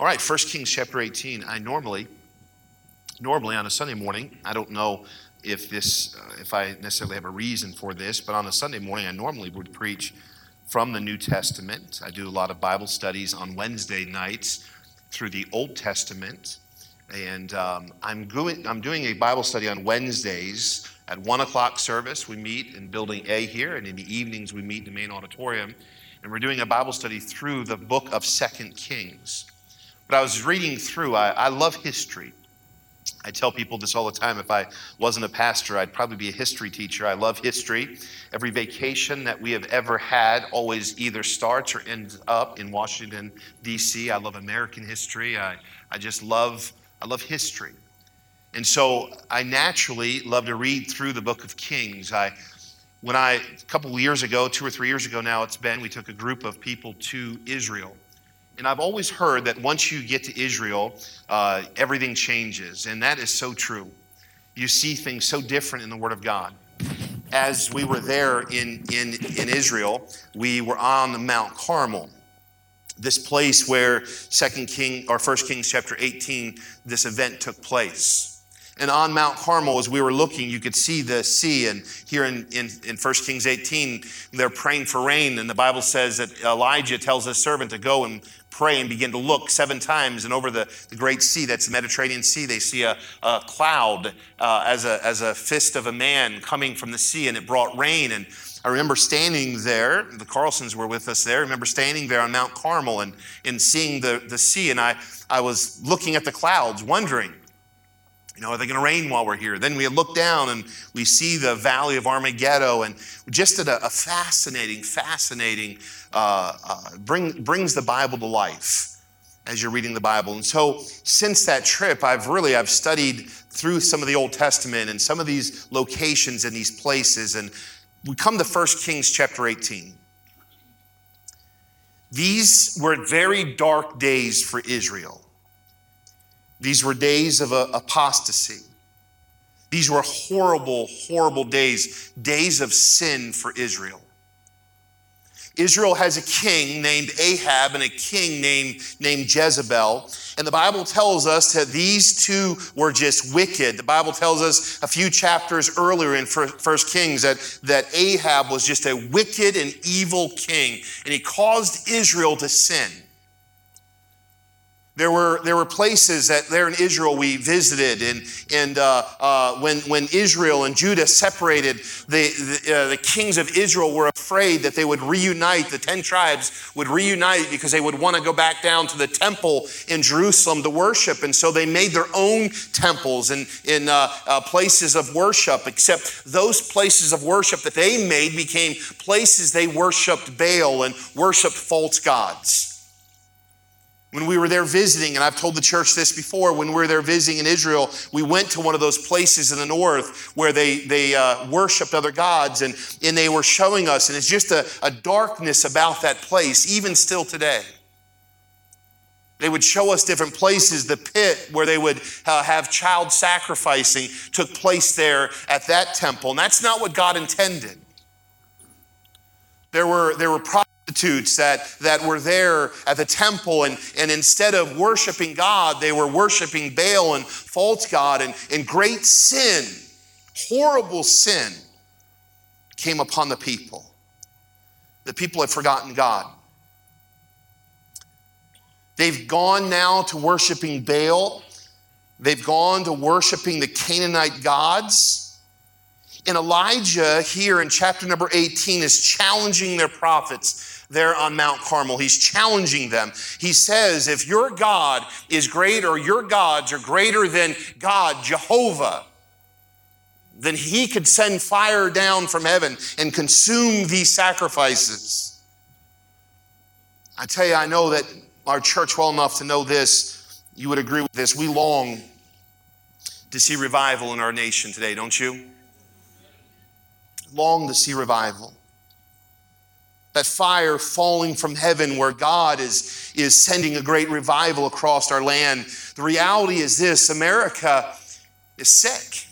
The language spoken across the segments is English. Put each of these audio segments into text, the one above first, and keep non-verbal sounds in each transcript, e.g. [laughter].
All right, 1 Kings chapter 18. I normally, normally on a Sunday morning, I don't know if this, uh, if I necessarily have a reason for this, but on a Sunday morning, I normally would preach from the New Testament. I do a lot of Bible studies on Wednesday nights through the Old Testament, and um, I'm, I'm doing a Bible study on Wednesdays at one o'clock service. We meet in Building A here, and in the evenings we meet in the main auditorium, and we're doing a Bible study through the book of Second Kings. But I was reading through, I, I love history. I tell people this all the time. If I wasn't a pastor, I'd probably be a history teacher. I love history. Every vacation that we have ever had always either starts or ends up in Washington, D.C. I love American history. I, I just love, I love history. And so I naturally love to read through the book of Kings. I, when I, a couple years ago, two or three years ago now it's been, we took a group of people to Israel. And I've always heard that once you get to Israel, uh, everything changes. And that is so true. You see things so different in the Word of God. As we were there in, in, in Israel, we were on the Mount Carmel, this place where Second King or First Kings chapter 18, this event took place. And on Mount Carmel, as we were looking, you could see the sea. And here in, in, in 1 Kings 18, they're praying for rain. And the Bible says that Elijah tells his servant to go and pray and begin to look seven times. And over the, the Great Sea, that's the Mediterranean Sea, they see a, a cloud uh, as, a, as a fist of a man coming from the sea, and it brought rain. And I remember standing there, the Carlsons were with us there. I remember standing there on Mount Carmel and, and seeing the, the sea. And I, I was looking at the clouds, wondering, you know, are they going to rain while we're here? Then we look down and we see the valley of Armageddon, and just a, a fascinating, fascinating, uh, uh, bring, brings the Bible to life as you're reading the Bible. And so, since that trip, I've really I've studied through some of the Old Testament and some of these locations and these places, and we come to 1 Kings chapter 18. These were very dark days for Israel. These were days of uh, apostasy. These were horrible, horrible days, days of sin for Israel. Israel has a king named Ahab and a king named, named Jezebel. And the Bible tells us that these two were just wicked. The Bible tells us a few chapters earlier in First Kings that, that Ahab was just a wicked and evil king, and he caused Israel to sin. There were, there were places that there in Israel we visited, and, and uh, uh, when, when Israel and Judah separated, the, the, uh, the, kings of Israel were afraid that they would reunite, the 10 tribes would reunite because they would want to go back down to the temple in Jerusalem to worship. And so they made their own temples and in uh, uh, places of worship, except those places of worship that they made became places they worshiped Baal and worshiped false gods. When we were there visiting, and I've told the church this before, when we were there visiting in Israel, we went to one of those places in the north where they, they uh, worshiped other gods, and, and they were showing us, and it's just a, a darkness about that place, even still today. They would show us different places. The pit where they would uh, have child sacrificing took place there at that temple, and that's not what God intended. There were, there were prostitutes that, that were there at the temple, and, and instead of worshiping God, they were worshiping Baal and false God, and, and great sin, horrible sin, came upon the people. The people had forgotten God. They've gone now to worshiping Baal. They've gone to worshiping the Canaanite gods. And Elijah, here in chapter number 18, is challenging their prophets there on Mount Carmel. He's challenging them. He says, If your God is great or your gods are greater than God, Jehovah, then he could send fire down from heaven and consume these sacrifices. I tell you, I know that our church well enough to know this. You would agree with this. We long to see revival in our nation today, don't you? Long to see revival that fire falling from heaven where God is, is sending a great revival across our land. The reality is this America is sick.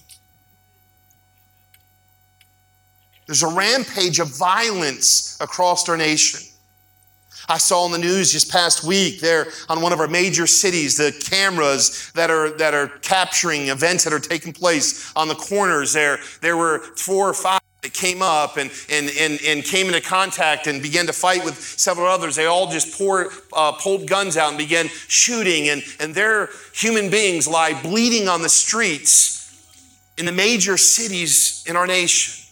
There's a rampage of violence across our nation. I saw in the news just past week there on one of our major cities, the cameras that are, that are capturing events that are taking place on the corners there. There were four or five that came up and, and, and, and came into contact and began to fight with several others. They all just pour, uh, pulled guns out and began shooting, and, and their human beings lie bleeding on the streets in the major cities in our nation.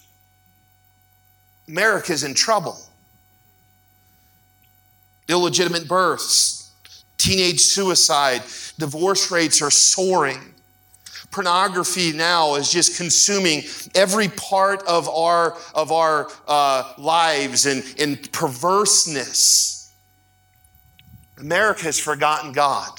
America's in trouble. Illegitimate births, teenage suicide, divorce rates are soaring. Pornography now is just consuming every part of our, of our uh, lives and, and perverseness. America has forgotten God.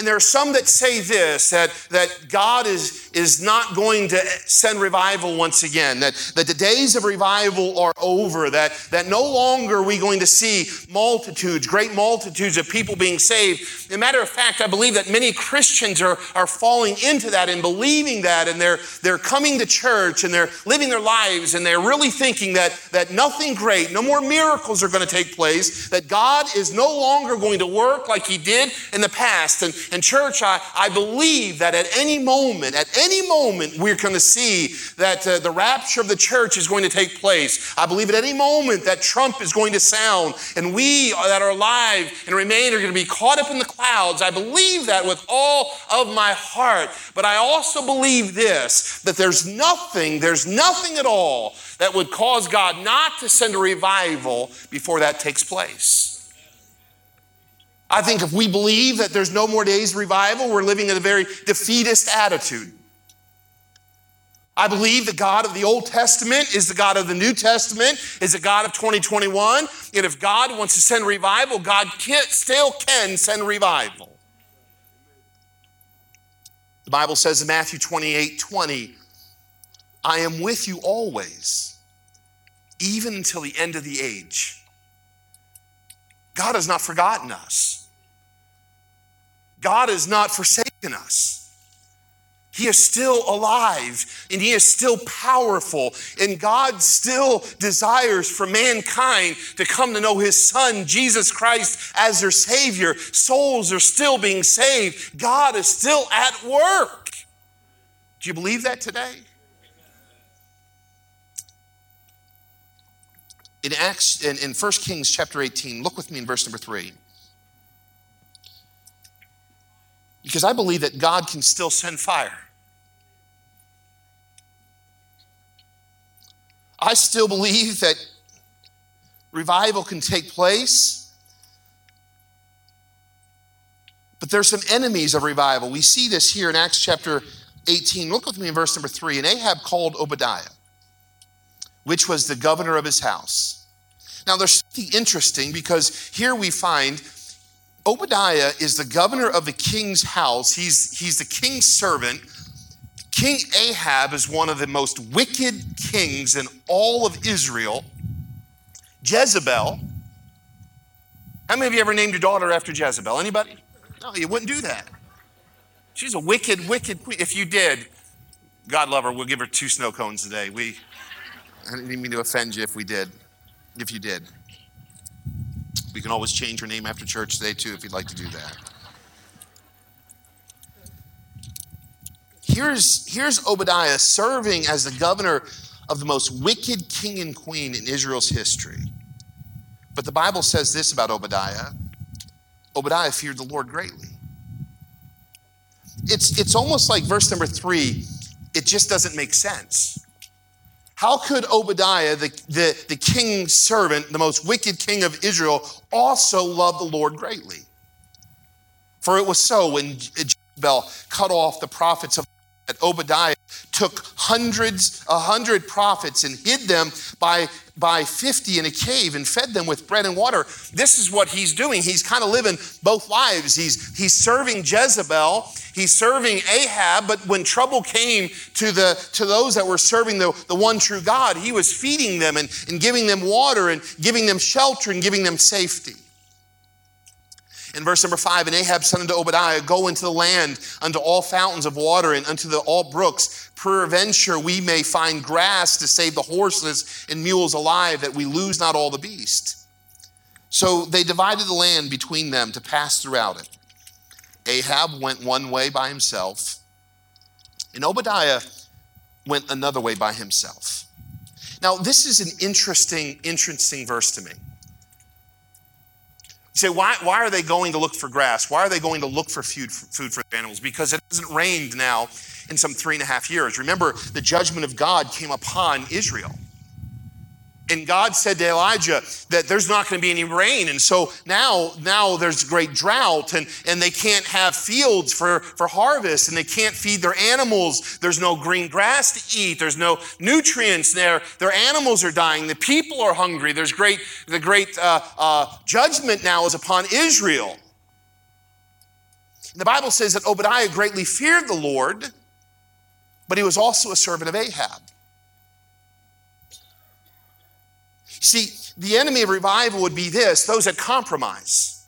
And there are some that say this that, that God is, is not going to send revival once again, that, that the days of revival are over, that, that no longer are we going to see multitudes, great multitudes of people being saved. As a matter of fact, I believe that many Christians are, are falling into that and believing that, and they're, they're coming to church and they're living their lives, and they're really thinking that, that nothing great, no more miracles are going to take place, that God is no longer going to work like He did in the past. And, and church, I, I believe that at any moment, at any moment, we're going to see that uh, the rapture of the church is going to take place. I believe at any moment that trump is going to sound and we that are alive and remain are going to be caught up in the clouds. I believe that with all of my heart. But I also believe this that there's nothing, there's nothing at all that would cause God not to send a revival before that takes place. I think if we believe that there's no more days revival, we're living in a very defeatist attitude. I believe the God of the Old Testament is the God of the New Testament, is the God of 2021. And if God wants to send revival, God can, still can send revival. The Bible says in Matthew 28 20, I am with you always, even until the end of the age. God has not forgotten us. God has not forsaken us. He is still alive and He is still powerful. And God still desires for mankind to come to know His Son, Jesus Christ, as their Savior. Souls are still being saved. God is still at work. Do you believe that today? In Acts, in, in 1 Kings chapter 18, look with me in verse number 3. Because I believe that God can still send fire. I still believe that revival can take place. But there's some enemies of revival. We see this here in Acts chapter 18. Look with me in verse number 3. And Ahab called Obadiah, which was the governor of his house. Now, there's something interesting because here we find Obadiah is the governor of the king's house. He's, he's the king's servant. King Ahab is one of the most wicked kings in all of Israel. Jezebel. How many of you ever named your daughter after Jezebel? Anybody? No, you wouldn't do that. She's a wicked, wicked queen. If you did, God love her, we'll give her two snow cones today. We, I didn't mean to offend you if we did, if you did. We can always change her name after church today, too, if you'd like to do that. Here's, here's Obadiah serving as the governor of the most wicked king and queen in Israel's history. But the Bible says this about Obadiah Obadiah feared the Lord greatly. It's, it's almost like verse number three, it just doesn't make sense. How could Obadiah, the, the, the king's servant, the most wicked king of Israel, also love the Lord greatly? For it was so when Jezebel cut off the prophets of that Obadiah took hundreds, a hundred prophets and hid them by, by 50 in a cave and fed them with bread and water. This is what he's doing. He's kind of living both lives. He's, he's serving Jezebel, he's serving Ahab, but when trouble came to, the, to those that were serving the, the one true God, he was feeding them and, and giving them water and giving them shelter and giving them safety. In verse number five, and Ahab said unto Obadiah, Go into the land unto all fountains of water and unto the all brooks. Peradventure we may find grass to save the horses and mules alive, that we lose not all the beast. So they divided the land between them to pass throughout it. Ahab went one way by himself, and Obadiah went another way by himself. Now, this is an interesting, interesting verse to me. You say, why, why are they going to look for grass? Why are they going to look for food, food for animals? Because it hasn't rained now in some three and a half years. Remember, the judgment of God came upon Israel. And God said to Elijah that there's not going to be any rain. And so now, now there's great drought and, and they can't have fields for, for harvest and they can't feed their animals. There's no green grass to eat. There's no nutrients there. Their animals are dying. The people are hungry. There's great, the great uh, uh, judgment now is upon Israel. The Bible says that Obadiah greatly feared the Lord, but he was also a servant of Ahab. See, the enemy of revival would be this those that compromise.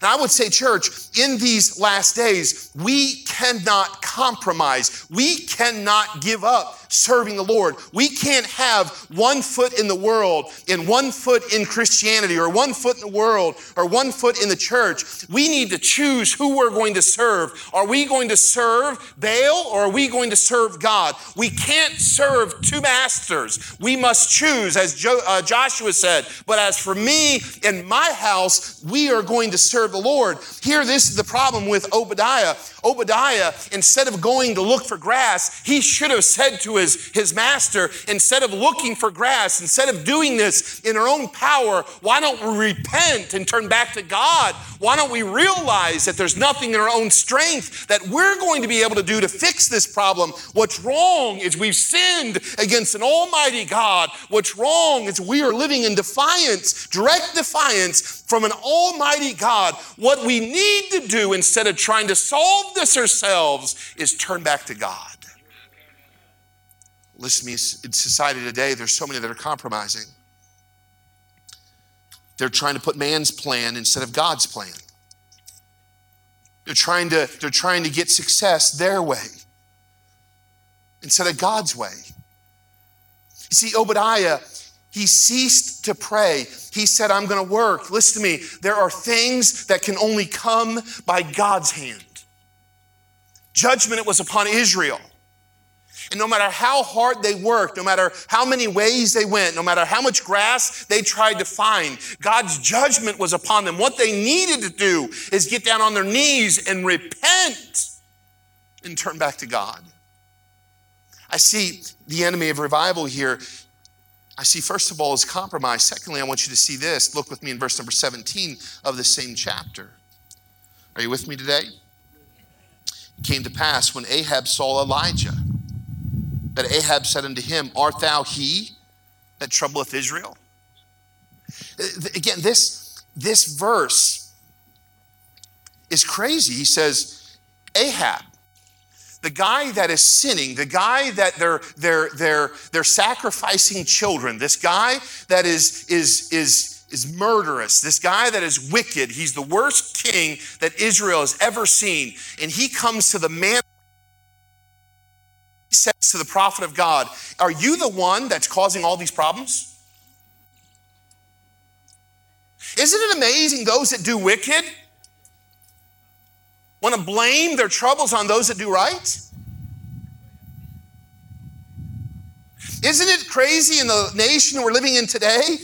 And I would say, church, in these last days, we cannot compromise. We cannot give up serving the Lord. We can't have one foot in the world and one foot in Christianity or one foot in the world or one foot in the church. We need to choose who we're going to serve. Are we going to serve Baal or are we going to serve God? We can't serve two masters. We must choose, as jo- uh, Joshua said. But as for me and my house, we are going to serve the Lord. Here, this is the problem with Obadiah. Obadiah, instead of going to look for grass, he should have said to his, his master, instead of looking for grass, instead of doing this in our own power, why don't we repent and turn back to God? Why don't we realize that there's nothing in our own strength that we're going to be able to do to fix this problem? What's wrong is we've sinned against an almighty God. What's wrong is we are living in defiance, direct defiance from an almighty God. What we need to do instead of trying to solve this ourselves is turn back to God. Listen to me, in society today, there's so many that are compromising. They're trying to put man's plan instead of God's plan. They're trying to, they're trying to get success their way instead of God's way. You see, Obadiah, he ceased to pray. He said, I'm going to work. Listen to me. There are things that can only come by God's hand. Judgment was upon Israel. And no matter how hard they worked, no matter how many ways they went, no matter how much grass they tried to find, God's judgment was upon them. What they needed to do is get down on their knees and repent and turn back to God. I see the enemy of revival here. I see, first of all, is compromise. Secondly, I want you to see this. Look with me in verse number 17 of the same chapter. Are you with me today? It came to pass when Ahab saw Elijah that Ahab said unto him, Art thou he that troubleth Israel? Again, this, this verse is crazy. He says, Ahab, the guy that is sinning, the guy that they're, they're, they're, they're sacrificing children, this guy that is, is, is, is murderous, this guy that is wicked, he's the worst king that Israel has ever seen. And he comes to the man says to the prophet of God, Are you the one that's causing all these problems? Isn't it amazing those that do wicked want to blame their troubles on those that do right? Isn't it crazy in the nation we're living in today?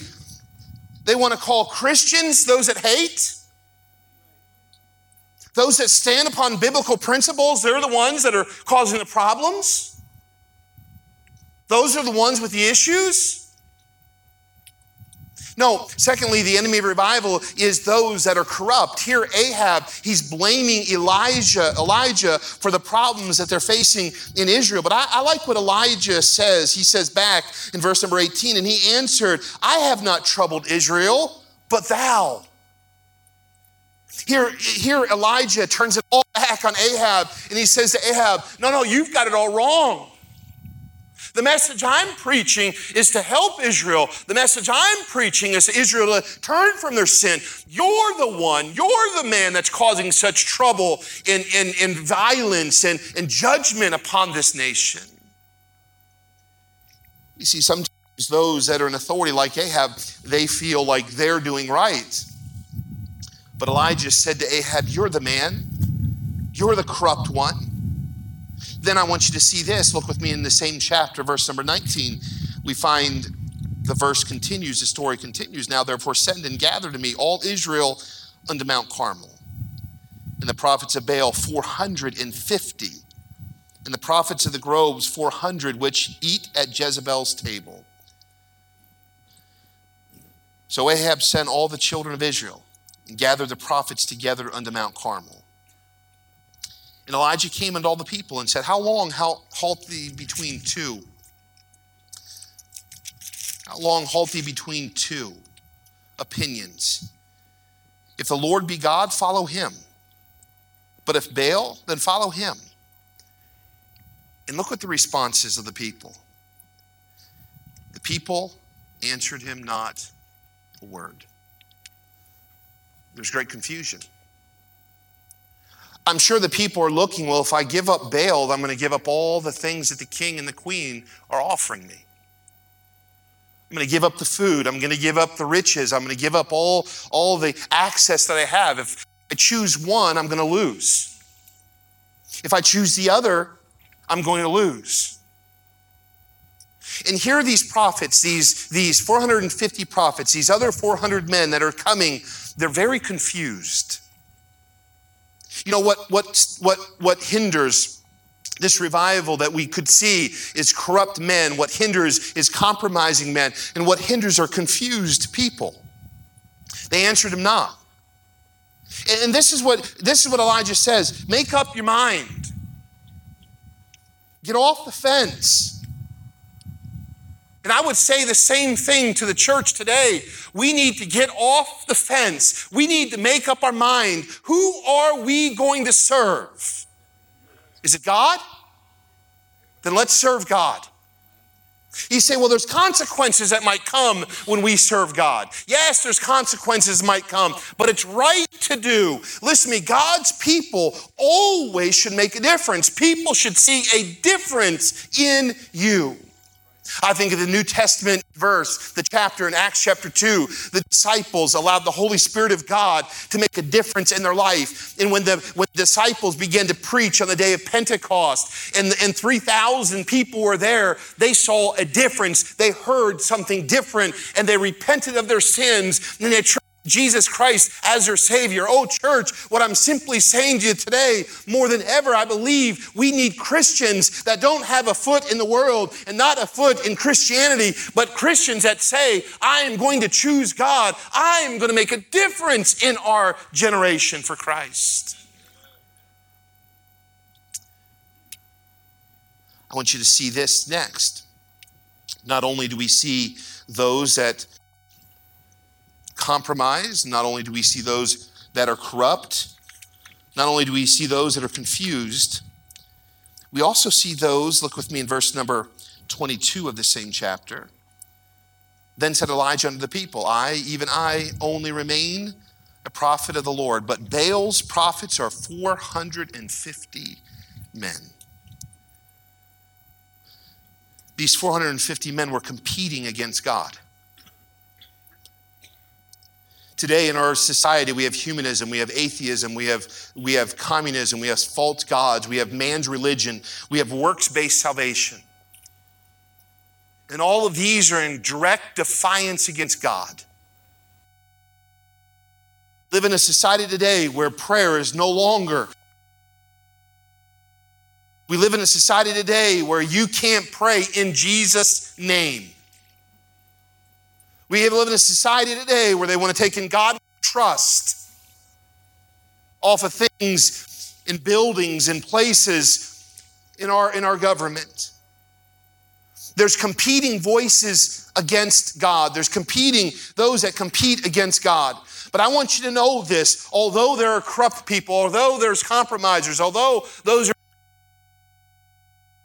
They want to call Christians those that hate. Those that stand upon biblical principles, they're the ones that are causing the problems. Those are the ones with the issues? No, secondly, the enemy of revival is those that are corrupt. Here, Ahab, he's blaming Elijah, Elijah for the problems that they're facing in Israel. But I, I, like what Elijah says. He says back in verse number 18, and he answered, I have not troubled Israel, but thou. Here, here Elijah turns it all back on Ahab, and he says to Ahab, No, no, you've got it all wrong. The message I'm preaching is to help Israel. The message I'm preaching is to Israel to turn from their sin. You're the one, you're the man that's causing such trouble and, and, and violence and, and judgment upon this nation. You see, sometimes those that are in authority, like Ahab, they feel like they're doing right. But Elijah said to Ahab, You're the man, you're the corrupt one. Then I want you to see this. Look with me in the same chapter, verse number 19. We find the verse continues, the story continues. Now, therefore, send and gather to me all Israel unto Mount Carmel. And the prophets of Baal, 450. And the prophets of the groves, 400, which eat at Jezebel's table. So Ahab sent all the children of Israel and gathered the prophets together unto Mount Carmel. And Elijah came unto all the people and said, How long halt thee between two? How long halt thee between two opinions? If the Lord be God, follow him. But if Baal, then follow him. And look at the responses of the people. The people answered him not a word. There's great confusion. I'm sure the people are looking, well, if I give up Baal, I'm going to give up all the things that the king and the queen are offering me. I'm going to give up the food. I'm going to give up the riches. I'm going to give up all, all the access that I have. If I choose one, I'm going to lose. If I choose the other, I'm going to lose. And here are these prophets, these, these 450 prophets, these other 400 men that are coming, they're very confused. You know what, what, what, what hinders this revival that we could see is corrupt men. What hinders is compromising men. And what hinders are confused people. They answered him not. And this is what this is what Elijah says. Make up your mind. Get off the fence. And I would say the same thing to the church today. We need to get off the fence. We need to make up our mind. Who are we going to serve? Is it God? Then let's serve God. You say, well, there's consequences that might come when we serve God. Yes, there's consequences might come, but it's right to do. Listen to me, God's people always should make a difference. People should see a difference in you. I think of the New Testament verse, the chapter in Acts chapter 2. The disciples allowed the Holy Spirit of God to make a difference in their life. And when the, when the disciples began to preach on the day of Pentecost and, and 3,000 people were there, they saw a difference. They heard something different and they repented of their sins and they Jesus Christ as your Savior. Oh, church, what I'm simply saying to you today, more than ever, I believe we need Christians that don't have a foot in the world and not a foot in Christianity, but Christians that say, I am going to choose God. I am going to make a difference in our generation for Christ. I want you to see this next. Not only do we see those that compromise. Not only do we see those that are corrupt, not only do we see those that are confused, we also see those, look with me in verse number 22 of the same chapter. Then said Elijah unto the people, I, even I, only remain a prophet of the Lord, but Baal's prophets are 450 men. These 450 men were competing against God. Today in our society, we have humanism, we have atheism, we have, we have communism, we have false gods, we have man's religion, we have works based salvation. And all of these are in direct defiance against God. Live in a society today where prayer is no longer. We live in a society today where you can't pray in Jesus' name. We live in a society today where they want to take in God trust off of things in buildings and places in our, in our government. There's competing voices against God. There's competing, those that compete against God. But I want you to know this although there are corrupt people, although there's compromisers, although those are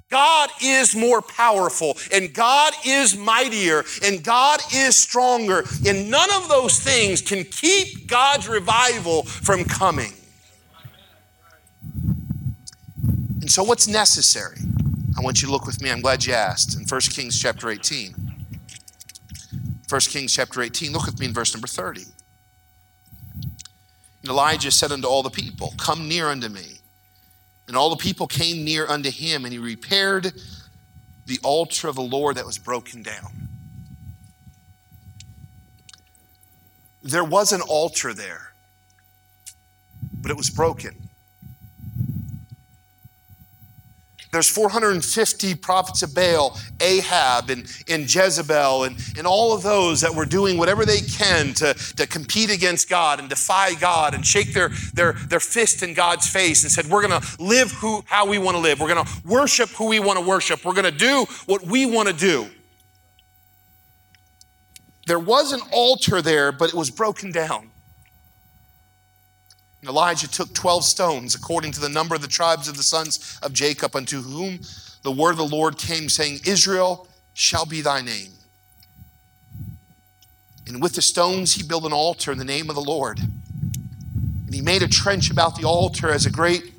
God is more powerful and God is mightier and God is stronger. And none of those things can keep God's revival from coming. And so, what's necessary? I want you to look with me. I'm glad you asked. In 1 Kings chapter 18. 1 Kings chapter 18. Look with me in verse number 30. And Elijah said unto all the people, Come near unto me. And all the people came near unto him, and he repaired the altar of the Lord that was broken down. There was an altar there, but it was broken. There's 450 prophets of Baal, Ahab and, and Jezebel, and, and all of those that were doing whatever they can to, to compete against God and defy God and shake their, their, their fist in God's face and said, We're going to live who, how we want to live. We're going to worship who we want to worship. We're going to do what we want to do. There was an altar there, but it was broken down. And Elijah took 12 stones, according to the number of the tribes of the sons of Jacob, unto whom the word of the Lord came, saying, Israel shall be thy name. And with the stones he built an altar in the name of the Lord. And he made a trench about the altar as a great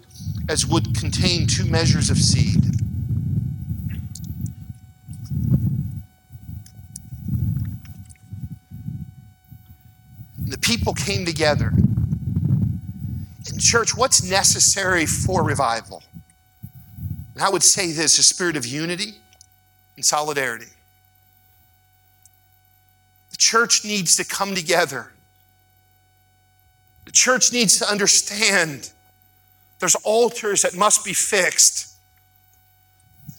as would contain two measures of seed. And the people came together church, what's necessary for revival? And I would say this a spirit of unity and solidarity. The church needs to come together. The church needs to understand there's altars that must be fixed.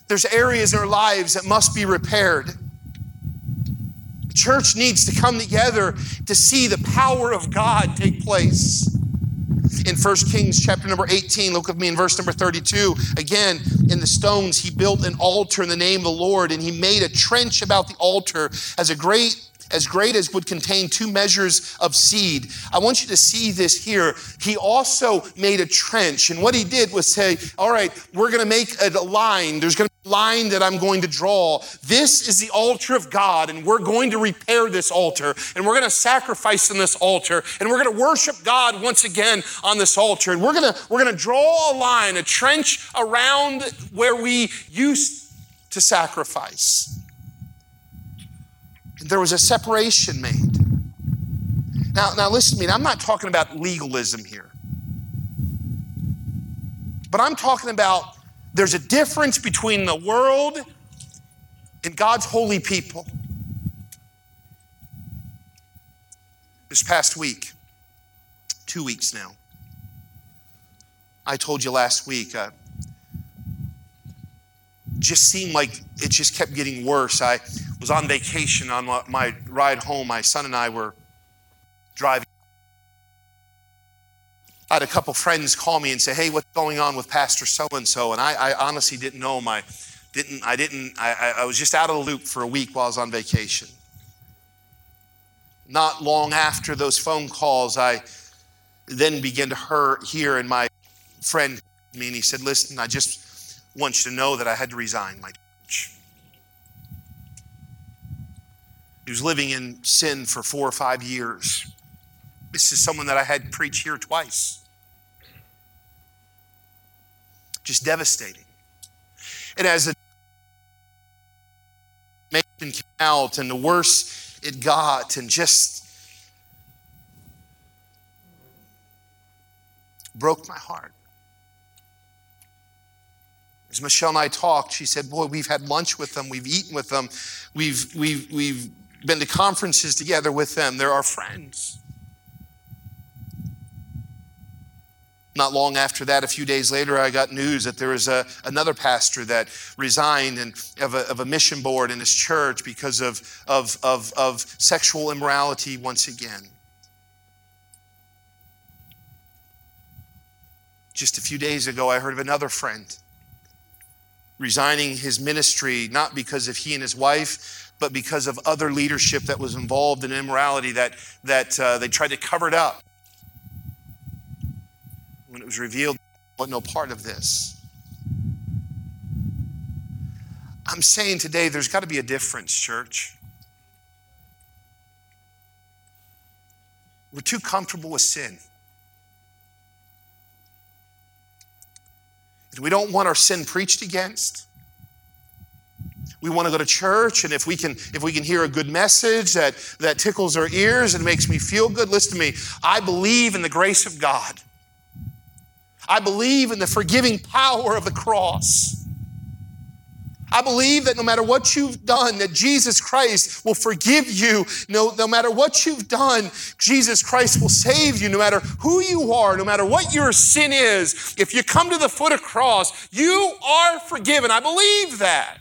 There's areas in our lives that must be repaired. The church needs to come together to see the power of God take place in 1 Kings chapter number 18. Look with me in verse number 32. Again, in the stones, he built an altar in the name of the Lord, and he made a trench about the altar as a great as great as would contain two measures of seed. I want you to see this here. He also made a trench, and what he did was say, All right, we're going to make a line. There's going to be a line that I'm going to draw. This is the altar of God, and we're going to repair this altar, and we're going to sacrifice on this altar, and we're going to worship God once again on this altar. And we're going to, we're going to draw a line, a trench around where we used to sacrifice there was a separation made. Now, now listen to me. I'm not talking about legalism here. But I'm talking about there's a difference between the world and God's holy people. This past week, two weeks now, I told you last week, uh, just seemed like it just kept getting worse. I was on vacation on my ride home. My son and I were driving. I had a couple friends call me and say, "Hey, what's going on with Pastor so and so?" And I, honestly didn't know. My didn't I didn't I, I was just out of the loop for a week while I was on vacation. Not long after those phone calls, I then began to hear, and my friend me and he said, "Listen, I just." want you to know that I had to resign my He was living in sin for four or five years. This is someone that I had preach here twice. Just devastating. And as the came out and the worse it got, and just broke my heart. As Michelle and I talked, she said, Boy, we've had lunch with them, we've eaten with them, we've, we've, we've been to conferences together with them. They're our friends. Not long after that, a few days later, I got news that there was a, another pastor that resigned and, of, a, of a mission board in his church because of, of, of, of sexual immorality once again. Just a few days ago, I heard of another friend resigning his ministry, not because of he and his wife, but because of other leadership that was involved in immorality that, that uh, they tried to cover it up. When it was revealed, what no part of this. I'm saying today there's got to be a difference, church. We're too comfortable with sin. And we don't want our sin preached against. We want to go to church, and if we can, if we can hear a good message that, that tickles our ears and makes me feel good, listen to me. I believe in the grace of God. I believe in the forgiving power of the cross. I believe that no matter what you've done, that Jesus Christ will forgive you. No, no matter what you've done, Jesus Christ will save you. No matter who you are, no matter what your sin is, if you come to the foot of the cross, you are forgiven. I believe that.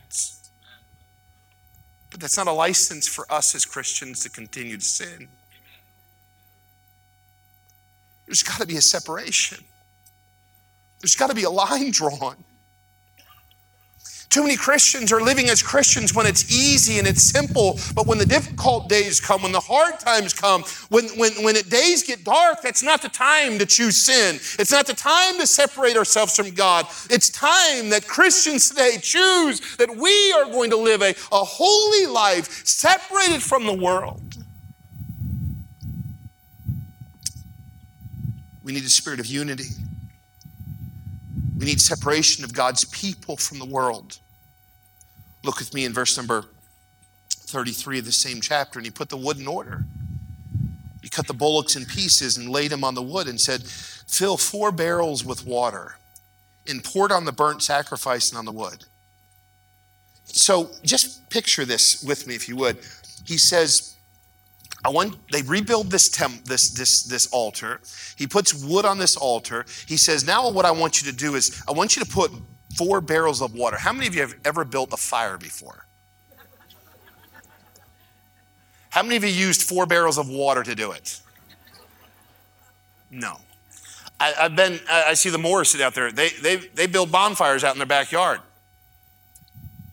But that's not a license for us as Christians to continue to sin. There's got to be a separation. There's got to be a line drawn. Too many Christians are living as Christians when it's easy and it's simple, but when the difficult days come, when the hard times come, when, when, when it, days get dark, that's not the time to choose sin. It's not the time to separate ourselves from God. It's time that Christians today choose that we are going to live a, a holy life separated from the world. We need a spirit of unity. We need separation of God's people from the world. Look with me in verse number 33 of the same chapter, and he put the wood in order. He cut the bullocks in pieces and laid them on the wood and said, Fill four barrels with water and pour it on the burnt sacrifice and on the wood. So just picture this with me, if you would. He says, I want they rebuild this temp, this this this altar. He puts wood on this altar. He says, "Now what I want you to do is I want you to put four barrels of water." How many of you have ever built a fire before? How many of you used four barrels of water to do it? No. I, have been. I see the Moors sit out there. They they they build bonfires out in their backyard.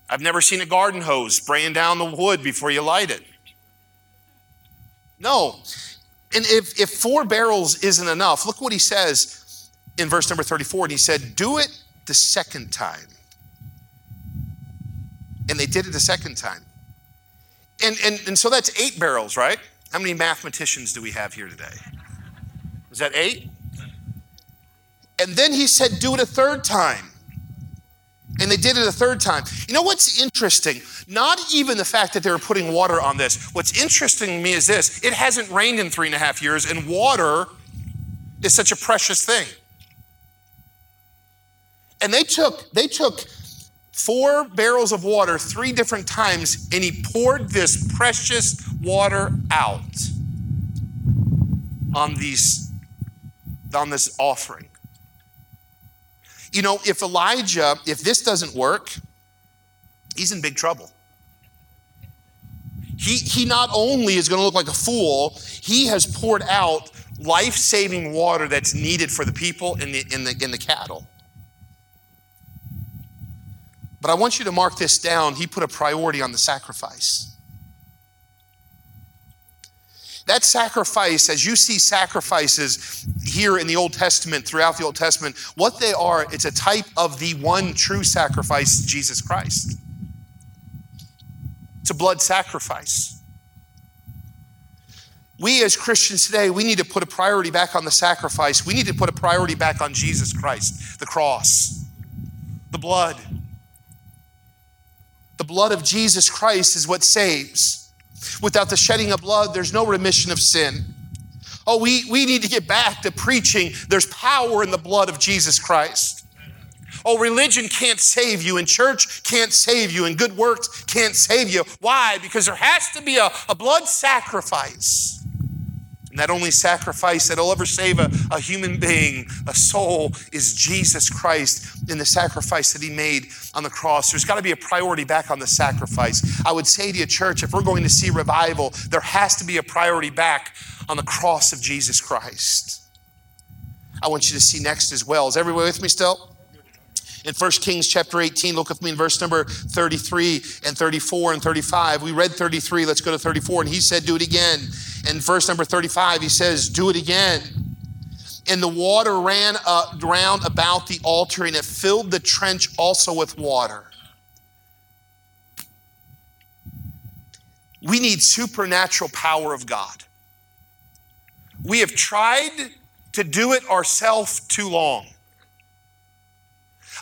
I've never seen a garden hose spraying down the wood before you light it. No. And if, if four barrels isn't enough, look what he says in verse number 34. And he said, Do it the second time. And they did it the second time. And, and, and so that's eight barrels, right? How many mathematicians do we have here today? Is that eight? And then he said, Do it a third time. And they did it a third time. You know what's interesting? Not even the fact that they were putting water on this. What's interesting to me is this it hasn't rained in three and a half years, and water is such a precious thing. And they took, they took four barrels of water three different times, and he poured this precious water out on these on this offering. You know, if Elijah, if this doesn't work, he's in big trouble. He, he not only is going to look like a fool, he has poured out life saving water that's needed for the people and the, in the, in the cattle. But I want you to mark this down. He put a priority on the sacrifice. That sacrifice, as you see sacrifices here in the Old Testament, throughout the Old Testament, what they are, it's a type of the one true sacrifice, Jesus Christ. It's a blood sacrifice. We as Christians today, we need to put a priority back on the sacrifice. We need to put a priority back on Jesus Christ, the cross, the blood. The blood of Jesus Christ is what saves. Without the shedding of blood, there's no remission of sin. Oh, we, we need to get back to preaching there's power in the blood of Jesus Christ. Oh, religion can't save you, and church can't save you, and good works can't save you. Why? Because there has to be a, a blood sacrifice. And that only sacrifice that'll ever save a, a human being, a soul, is Jesus Christ in the sacrifice that he made on the cross. There's got to be a priority back on the sacrifice. I would say to you, church, if we're going to see revival, there has to be a priority back on the cross of Jesus Christ. I want you to see next as well. Is everybody with me still? in 1 Kings chapter 18. Look with me in verse number 33 and 34 and 35. We read 33, let's go to 34. And he said, Do it again. In verse number 35, he says, Do it again. And the water ran uh, round about the altar, and it filled the trench also with water. We need supernatural power of God. We have tried to do it ourselves too long.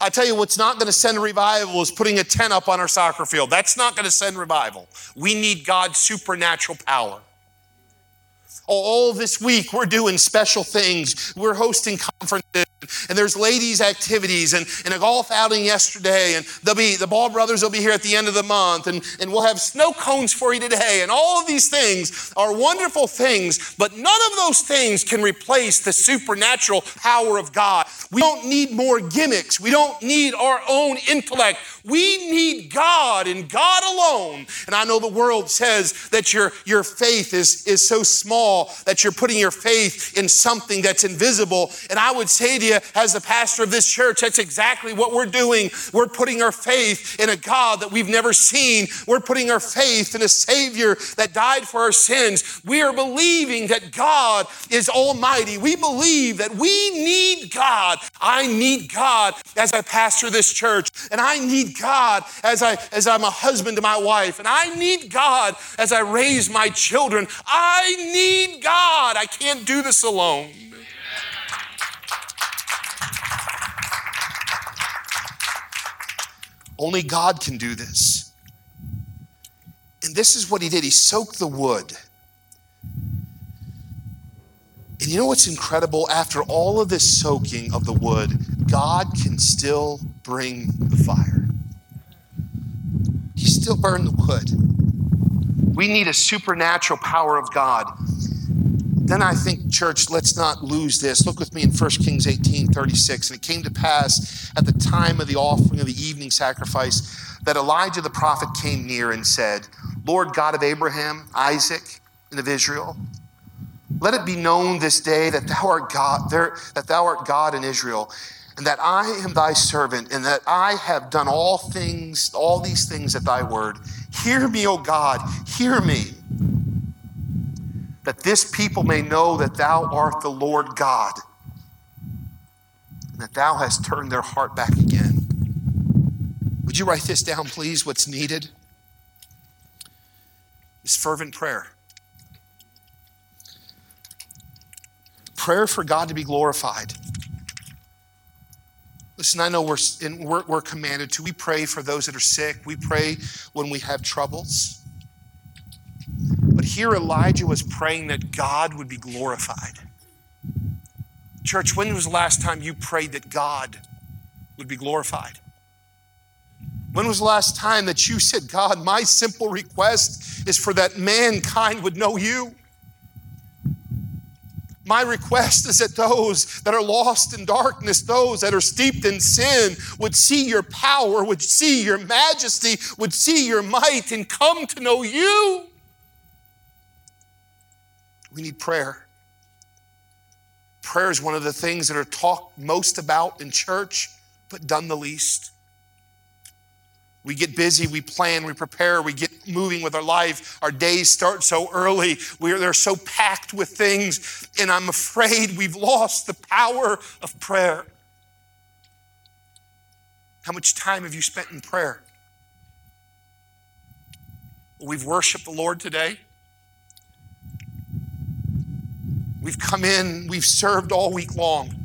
I tell you what's not going to send revival is putting a tent up on our soccer field. That's not going to send revival. We need God's supernatural power. All this week, we're doing special things. We're hosting conferences, and there's ladies' activities, and, and a golf outing yesterday, and they'll be the Ball brothers will be here at the end of the month, and, and we'll have snow cones for you today. And all of these things are wonderful things, but none of those things can replace the supernatural power of God. We don't need more gimmicks. We don't need our own intellect. We need God and God alone. And I know the world says that your, your faith is, is so small that you're putting your faith in something that's invisible. And I would say to you, as the pastor of this church, that's exactly what we're doing. We're putting our faith in a God that we've never seen. We're putting our faith in a Savior that died for our sins. We are believing that God is almighty. We believe that we need God. I need God as I pastor this church, and I need God as, I, as I'm a husband to my wife, and I need God as I raise my children. I need God. I can't do this alone. Only God can do this. And this is what he did. He soaked the wood. And you know what's incredible? After all of this soaking of the wood, God can still bring the fire. He still burn the wood. We need a supernatural power of God. Then I think, church, let's not lose this. Look with me in 1 Kings 18 36. And it came to pass at the time of the offering of the evening sacrifice that Elijah the prophet came near and said, Lord God of Abraham, Isaac, and of Israel, let it be known this day that thou art God, there, that thou art God in Israel, and that I am thy servant, and that I have done all things, all these things at thy word. Hear me, O God, hear me, that this people may know that thou art the Lord God, and that thou hast turned their heart back again. Would you write this down, please? What's needed is fervent prayer. Prayer for God to be glorified. Listen, I know we're, we're, we're, commanded to. We pray for those that are sick. We pray when we have troubles. But here Elijah was praying that God would be glorified. Church, when was the last time you prayed that God would be glorified? When was the last time that you said, God, my simple request is for that mankind would know you? My request is that those that are lost in darkness, those that are steeped in sin, would see your power, would see your majesty, would see your might, and come to know you. We need prayer. Prayer is one of the things that are talked most about in church, but done the least. We get busy, we plan, we prepare, we get moving with our life. Our days start so early. We're, they're so packed with things, and I'm afraid we've lost the power of prayer. How much time have you spent in prayer? We've worshiped the Lord today. We've come in, we've served all week long.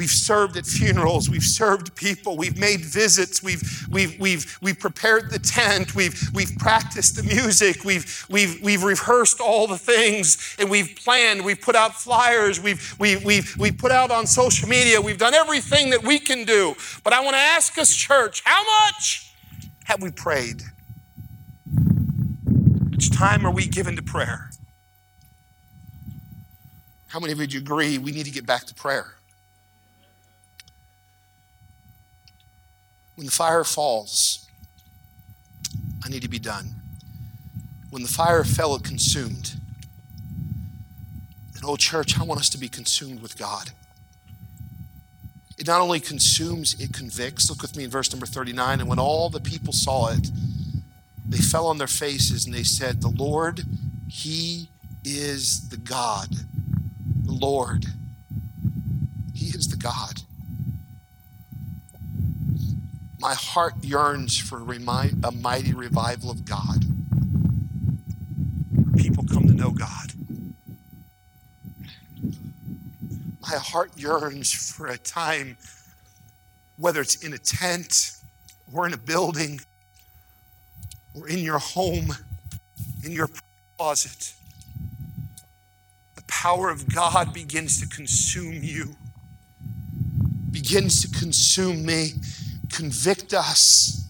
We've served at funerals. We've served people. We've made visits. We've, we've, we've, we've prepared the tent. We've, we've practiced the music. We've, we've, we've rehearsed all the things and we've planned. We've put out flyers. We've, we've, we've, we've put out on social media. We've done everything that we can do. But I want to ask us, church, how much have we prayed? Which time are we given to prayer? How many of you agree we need to get back to prayer? When the fire falls, I need to be done. When the fire fell, it consumed. And, oh, church, I want us to be consumed with God. It not only consumes, it convicts. Look with me in verse number 39. And when all the people saw it, they fell on their faces and they said, The Lord, He is the God. The Lord, He is the God. My heart yearns for a mighty revival of God. People come to know God. My heart yearns for a time whether it's in a tent or in a building or in your home, in your closet, the power of God begins to consume you, begins to consume me, convict us,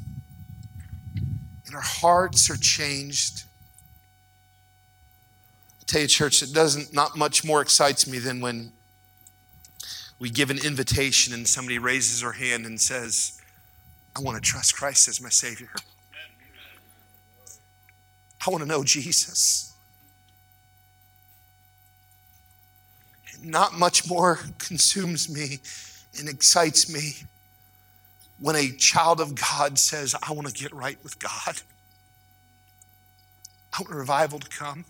and our hearts are changed. I tell you, church, it doesn't, not much more excites me than when we give an invitation and somebody raises their hand and says, I want to trust Christ as my Savior. I want to know Jesus. Not much more [laughs] consumes me and excites me when a child of God says, I want to get right with God. I want revival to come.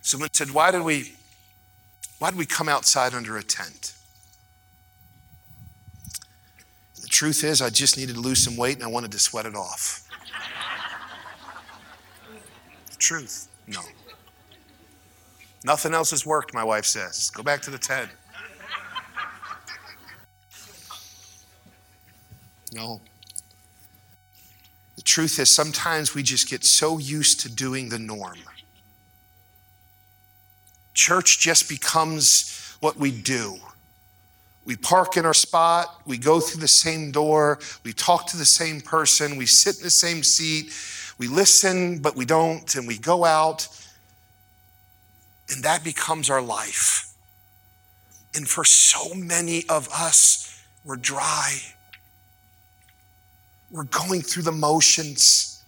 Someone said, Why did we why did we come outside under a tent? The truth is, I just needed to lose some weight and I wanted to sweat it off. the truth, no. Nothing else has worked, my wife says. Go back to the tent. No. The truth is, sometimes we just get so used to doing the norm. Church just becomes what we do. We park in our spot, we go through the same door, we talk to the same person, we sit in the same seat, we listen, but we don't, and we go out, and that becomes our life. And for so many of us, we're dry. We're going through the motions.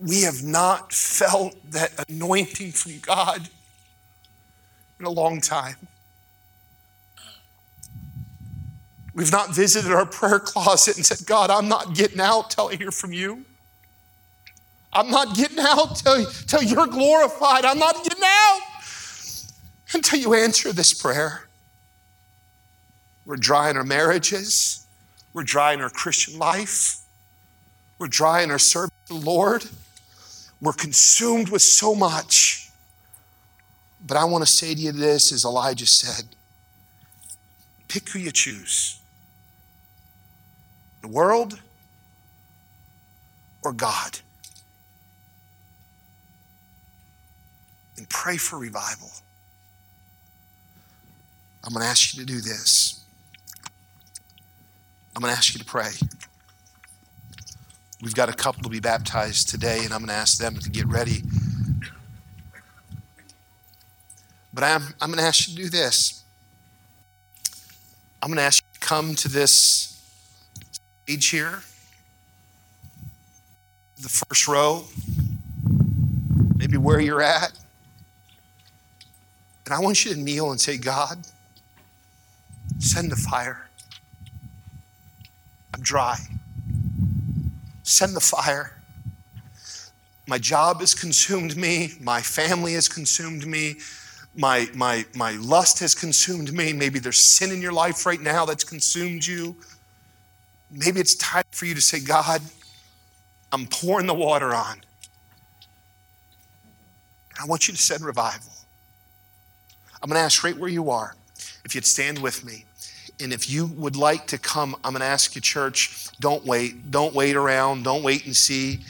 We have not felt that anointing from God in a long time. We've not visited our prayer closet and said, God, I'm not getting out till I hear from you. I'm not getting out till, till you're glorified. I'm not getting out until you answer this prayer. We're dry in our marriages. We're dry in our Christian life. We're dry in our service to the Lord. We're consumed with so much but I want to say to you this, as Elijah said pick who you choose the world or God. And pray for revival. I'm going to ask you to do this. I'm going to ask you to pray. We've got a couple to be baptized today, and I'm going to ask them to get ready But I'm, I'm going to ask you to do this. I'm going to ask you to come to this stage here, the first row, maybe where you're at. And I want you to kneel and say, God, send the fire. I'm dry. Send the fire. My job has consumed me. My family has consumed me my, my, my lust has consumed me. Maybe there's sin in your life right now that's consumed you. Maybe it's time for you to say, God, I'm pouring the water on. I want you to send revival. I'm going to ask right where you are if you'd stand with me. And if you would like to come, I'm going to ask you, church, don't wait. Don't wait around. Don't wait and see.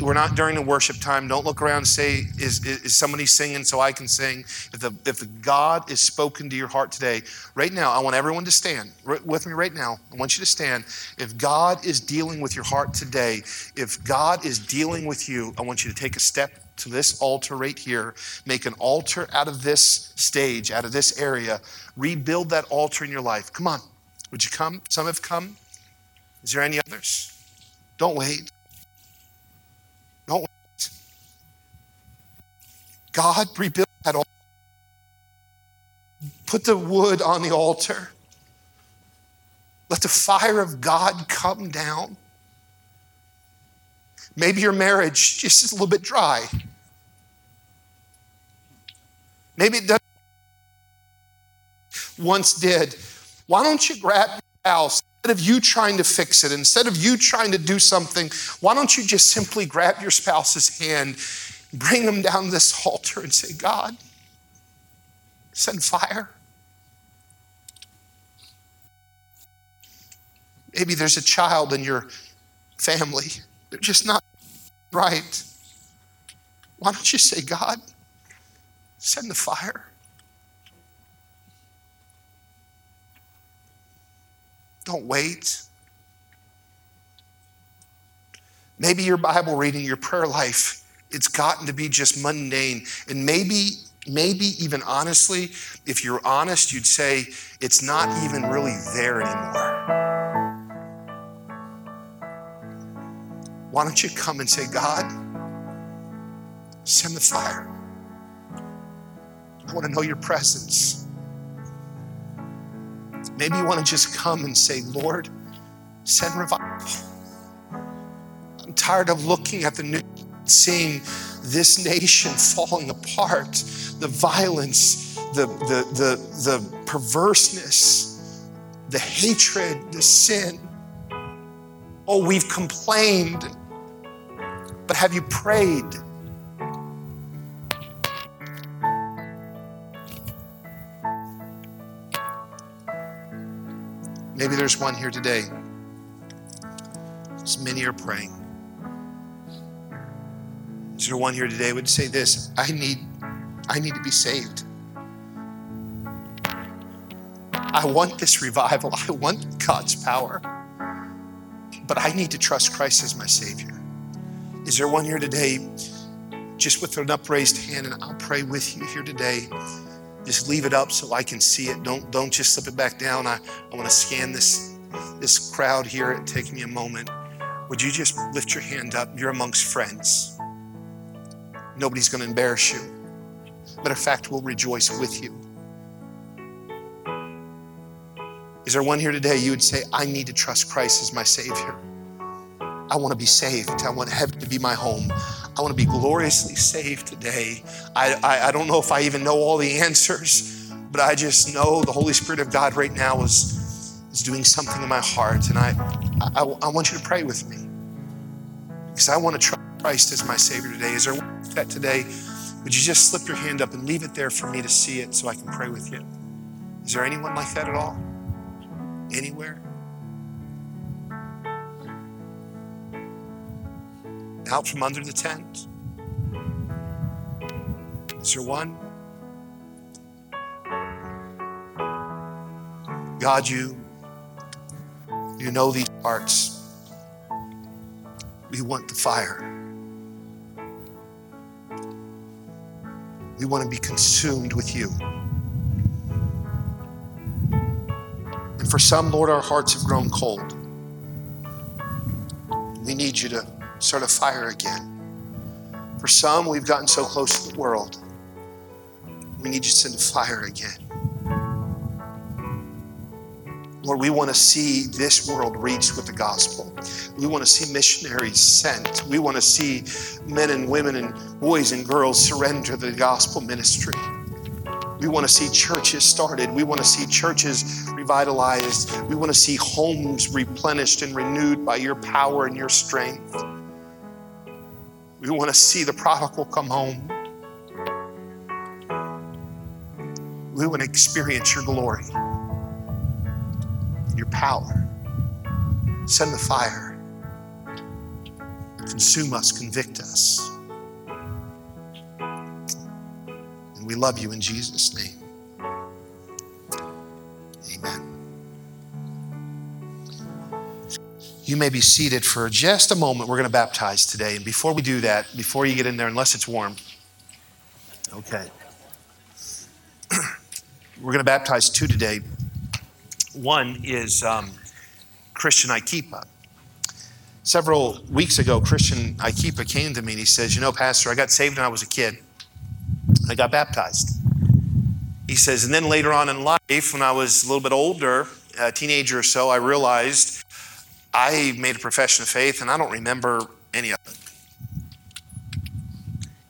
We're not during the worship time. Don't look around and say, is, is somebody singing so I can sing? If the, if God is spoken to your heart today, right now, I want everyone to stand right with me right now. I want you to stand. If God is dealing with your heart today, if God is dealing with you, I want you to take a step to this altar right here, make an altar out of this stage, out of this area, rebuild that altar in your life. Come on. Would you come? Some have come. Is there any others? Don't wait. Don't wait. God, rebuild that altar. Put the wood on the altar. Let the fire of God come down. Maybe your marriage just is a little bit dry. Maybe it doesn't once did. Why don't you grab your spouse instead of you trying to fix it, instead of you trying to do something? Why don't you just simply grab your spouse's hand, bring them down this altar, and say, God, send fire. Maybe there's a child in your family. They're just not right. Why don't you say, God, send the fire? Don't wait. Maybe your Bible reading, your prayer life, it's gotten to be just mundane. And maybe, maybe even honestly, if you're honest, you'd say it's not even really there anymore. Why don't you come and say, God, send the fire? I want to know your presence. Maybe you want to just come and say, Lord, send revival. I'm tired of looking at the news, seeing this nation [laughs] falling apart, the violence, the, the, the, the perverseness, the hatred, the sin. Oh, we've complained, but have you prayed? Maybe there's one here today. As many are praying. Is there one here today would say this? I need, I need to be saved. I want this revival. I want God's power. But I need to trust Christ as my Savior. Is there one here today, just with an upraised hand, and I'll pray with you here today? Just leave it up so I can see it. Don't don't just slip it back down. I, I want to scan this this crowd here. It take me a moment. Would you just lift your hand up? You're amongst friends. Nobody's going to embarrass you. Matter of fact, we'll rejoice with you. Is there one here today you would say, I need to trust Christ as my Savior? I want to be saved. I want heaven to be my home. I want to be gloriously saved today. I, I, I, don't know if I even know all the answers, but I just know the Holy Spirit of God right now is, is doing something in my heart. And I, I, I want you to pray with me because I want to trust Christ as my Savior today. Is there that today? Would you just slip your hand up and leave it there for me to see it so I can pray with you? Is there anyone like that at all? Anywhere? Out from under the tent? Is there one? God, you, you know these hearts. We want the fire. We want to be consumed with you. And for some, Lord, our hearts have grown cold. We need you to start a fire again. For some, we've gotten so close to the world. We need you to send a fire again. Lord, we want to see this world reached with the gospel. We want to see missionaries sent. We want to see men and women and boys and girls surrender the gospel ministry. We want to see churches started. We want to see churches revitalized. We want to see homes replenished and renewed by your power and your strength. We want to see the prodigal come home. We want to experience your glory, your power. Send the fire. Consume us, convict us. And we love you in Jesus' name. You may be seated for just a moment. We're going to baptize today. And before we do that, before you get in there, unless it's warm, okay. [clears throat] We're going to baptize two today. One is um, Christian Ikipa. Several weeks ago, Christian Ikipa came to me and he says, You know, Pastor, I got saved when I was a kid. I got baptized. He says, and then later on in life, when I was a little bit older, a teenager or so, I realized I made a profession of faith and I don't remember any of it.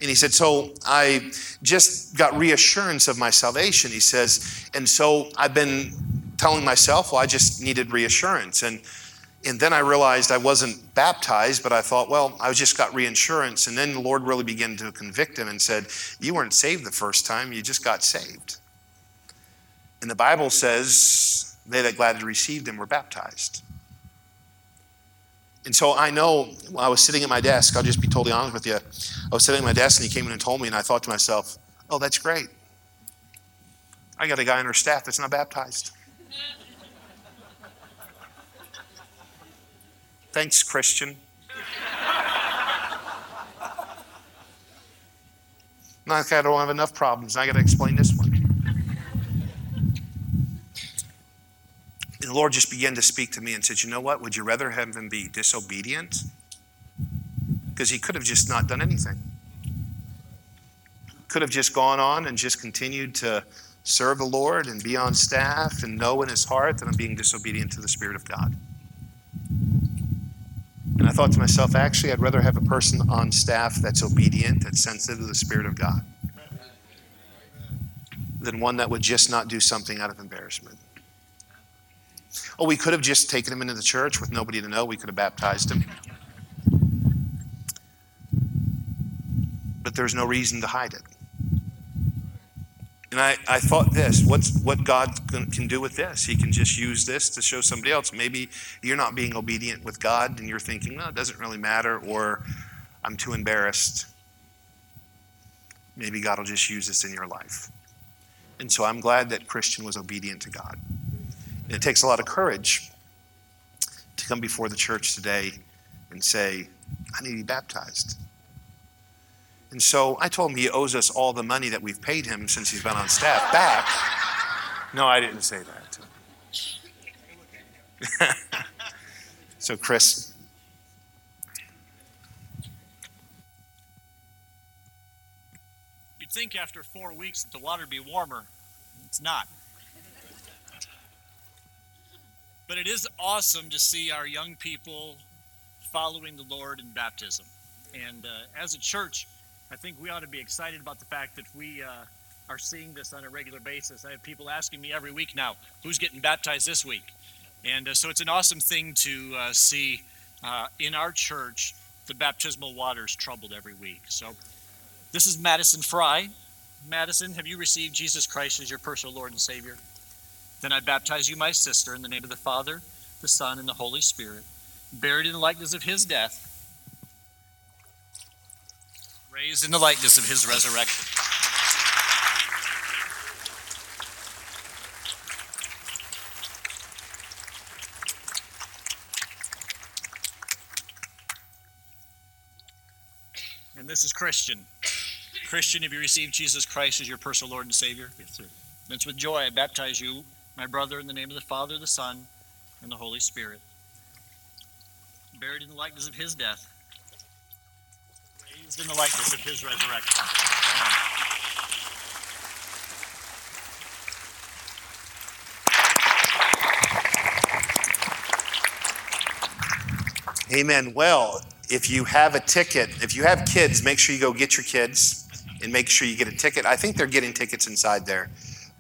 And he said, So I just got reassurance of my salvation. He says, And so I've been telling myself, Well, I just needed reassurance. And, and then I realized I wasn't baptized, but I thought, Well, I just got reassurance. And then the Lord really began to convict him and said, You weren't saved the first time, you just got saved. And the Bible says, They that gladly received him were baptized. And so I know I was sitting at my desk, I'll just be totally honest with you. I was sitting at my desk and he came in and told me, and I thought to myself, oh, that's great. I got a guy on our staff that's not baptized. [laughs] Thanks, Christian. I don't have enough problems. I got to explain this one. And the Lord just began to speak to me and said, You know what? Would you rather have him be disobedient? Because he could have just not done anything. Could have just gone on and just continued to serve the Lord and be on staff and know in his heart that I'm being disobedient to the Spirit of God. And I thought to myself, actually, I'd rather have a person on staff that's obedient, that's sensitive to the Spirit of God, than one that would just not do something out of embarrassment. Oh, we could have just taken him into the church with nobody to know. We could have baptized him. But there's no reason to hide it. And I, I thought this what's what God can do with this? He can just use this to show somebody else. Maybe you're not being obedient with God and you're thinking, no, it doesn't really matter, or I'm too embarrassed. Maybe God will just use this in your life. And so I'm glad that Christian was obedient to God. And it takes a lot of courage to come before the church today and say, I need to be baptized. And so I told him he owes us all the money that we've paid him since he's been on staff back. No, I didn't say that. [laughs] so, Chris. You'd think after four weeks that the water would be warmer. It's not. But it is awesome to see our young people following the Lord in baptism. And uh, as a church, I think we ought to be excited about the fact that we uh, are seeing this on a regular basis. I have people asking me every week now, who's getting baptized this week? And uh, so it's an awesome thing to uh, see uh, in our church the baptismal waters troubled every week. So this is Madison Fry. Madison, have you received Jesus Christ as your personal Lord and Savior? Then I baptize you, my sister, in the name of the Father, the Son, and the Holy Spirit, buried in the likeness of his death raised in the likeness of his resurrection. And this is Christian. Christian, have you received Jesus Christ as your personal Lord and Savior? Yes, sir. It's with joy I baptize you, my brother, in the name of the Father, the Son, and the Holy Spirit. Buried in the likeness of his death raised in the likeness of his resurrection. Amen. Well, if you have a ticket, if you have kids, make sure you go get your kids and make sure you get a ticket. I think they're getting tickets inside there.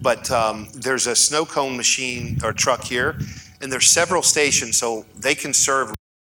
But um, there's a snow cone machine or truck here, and there's several stations, so they can serve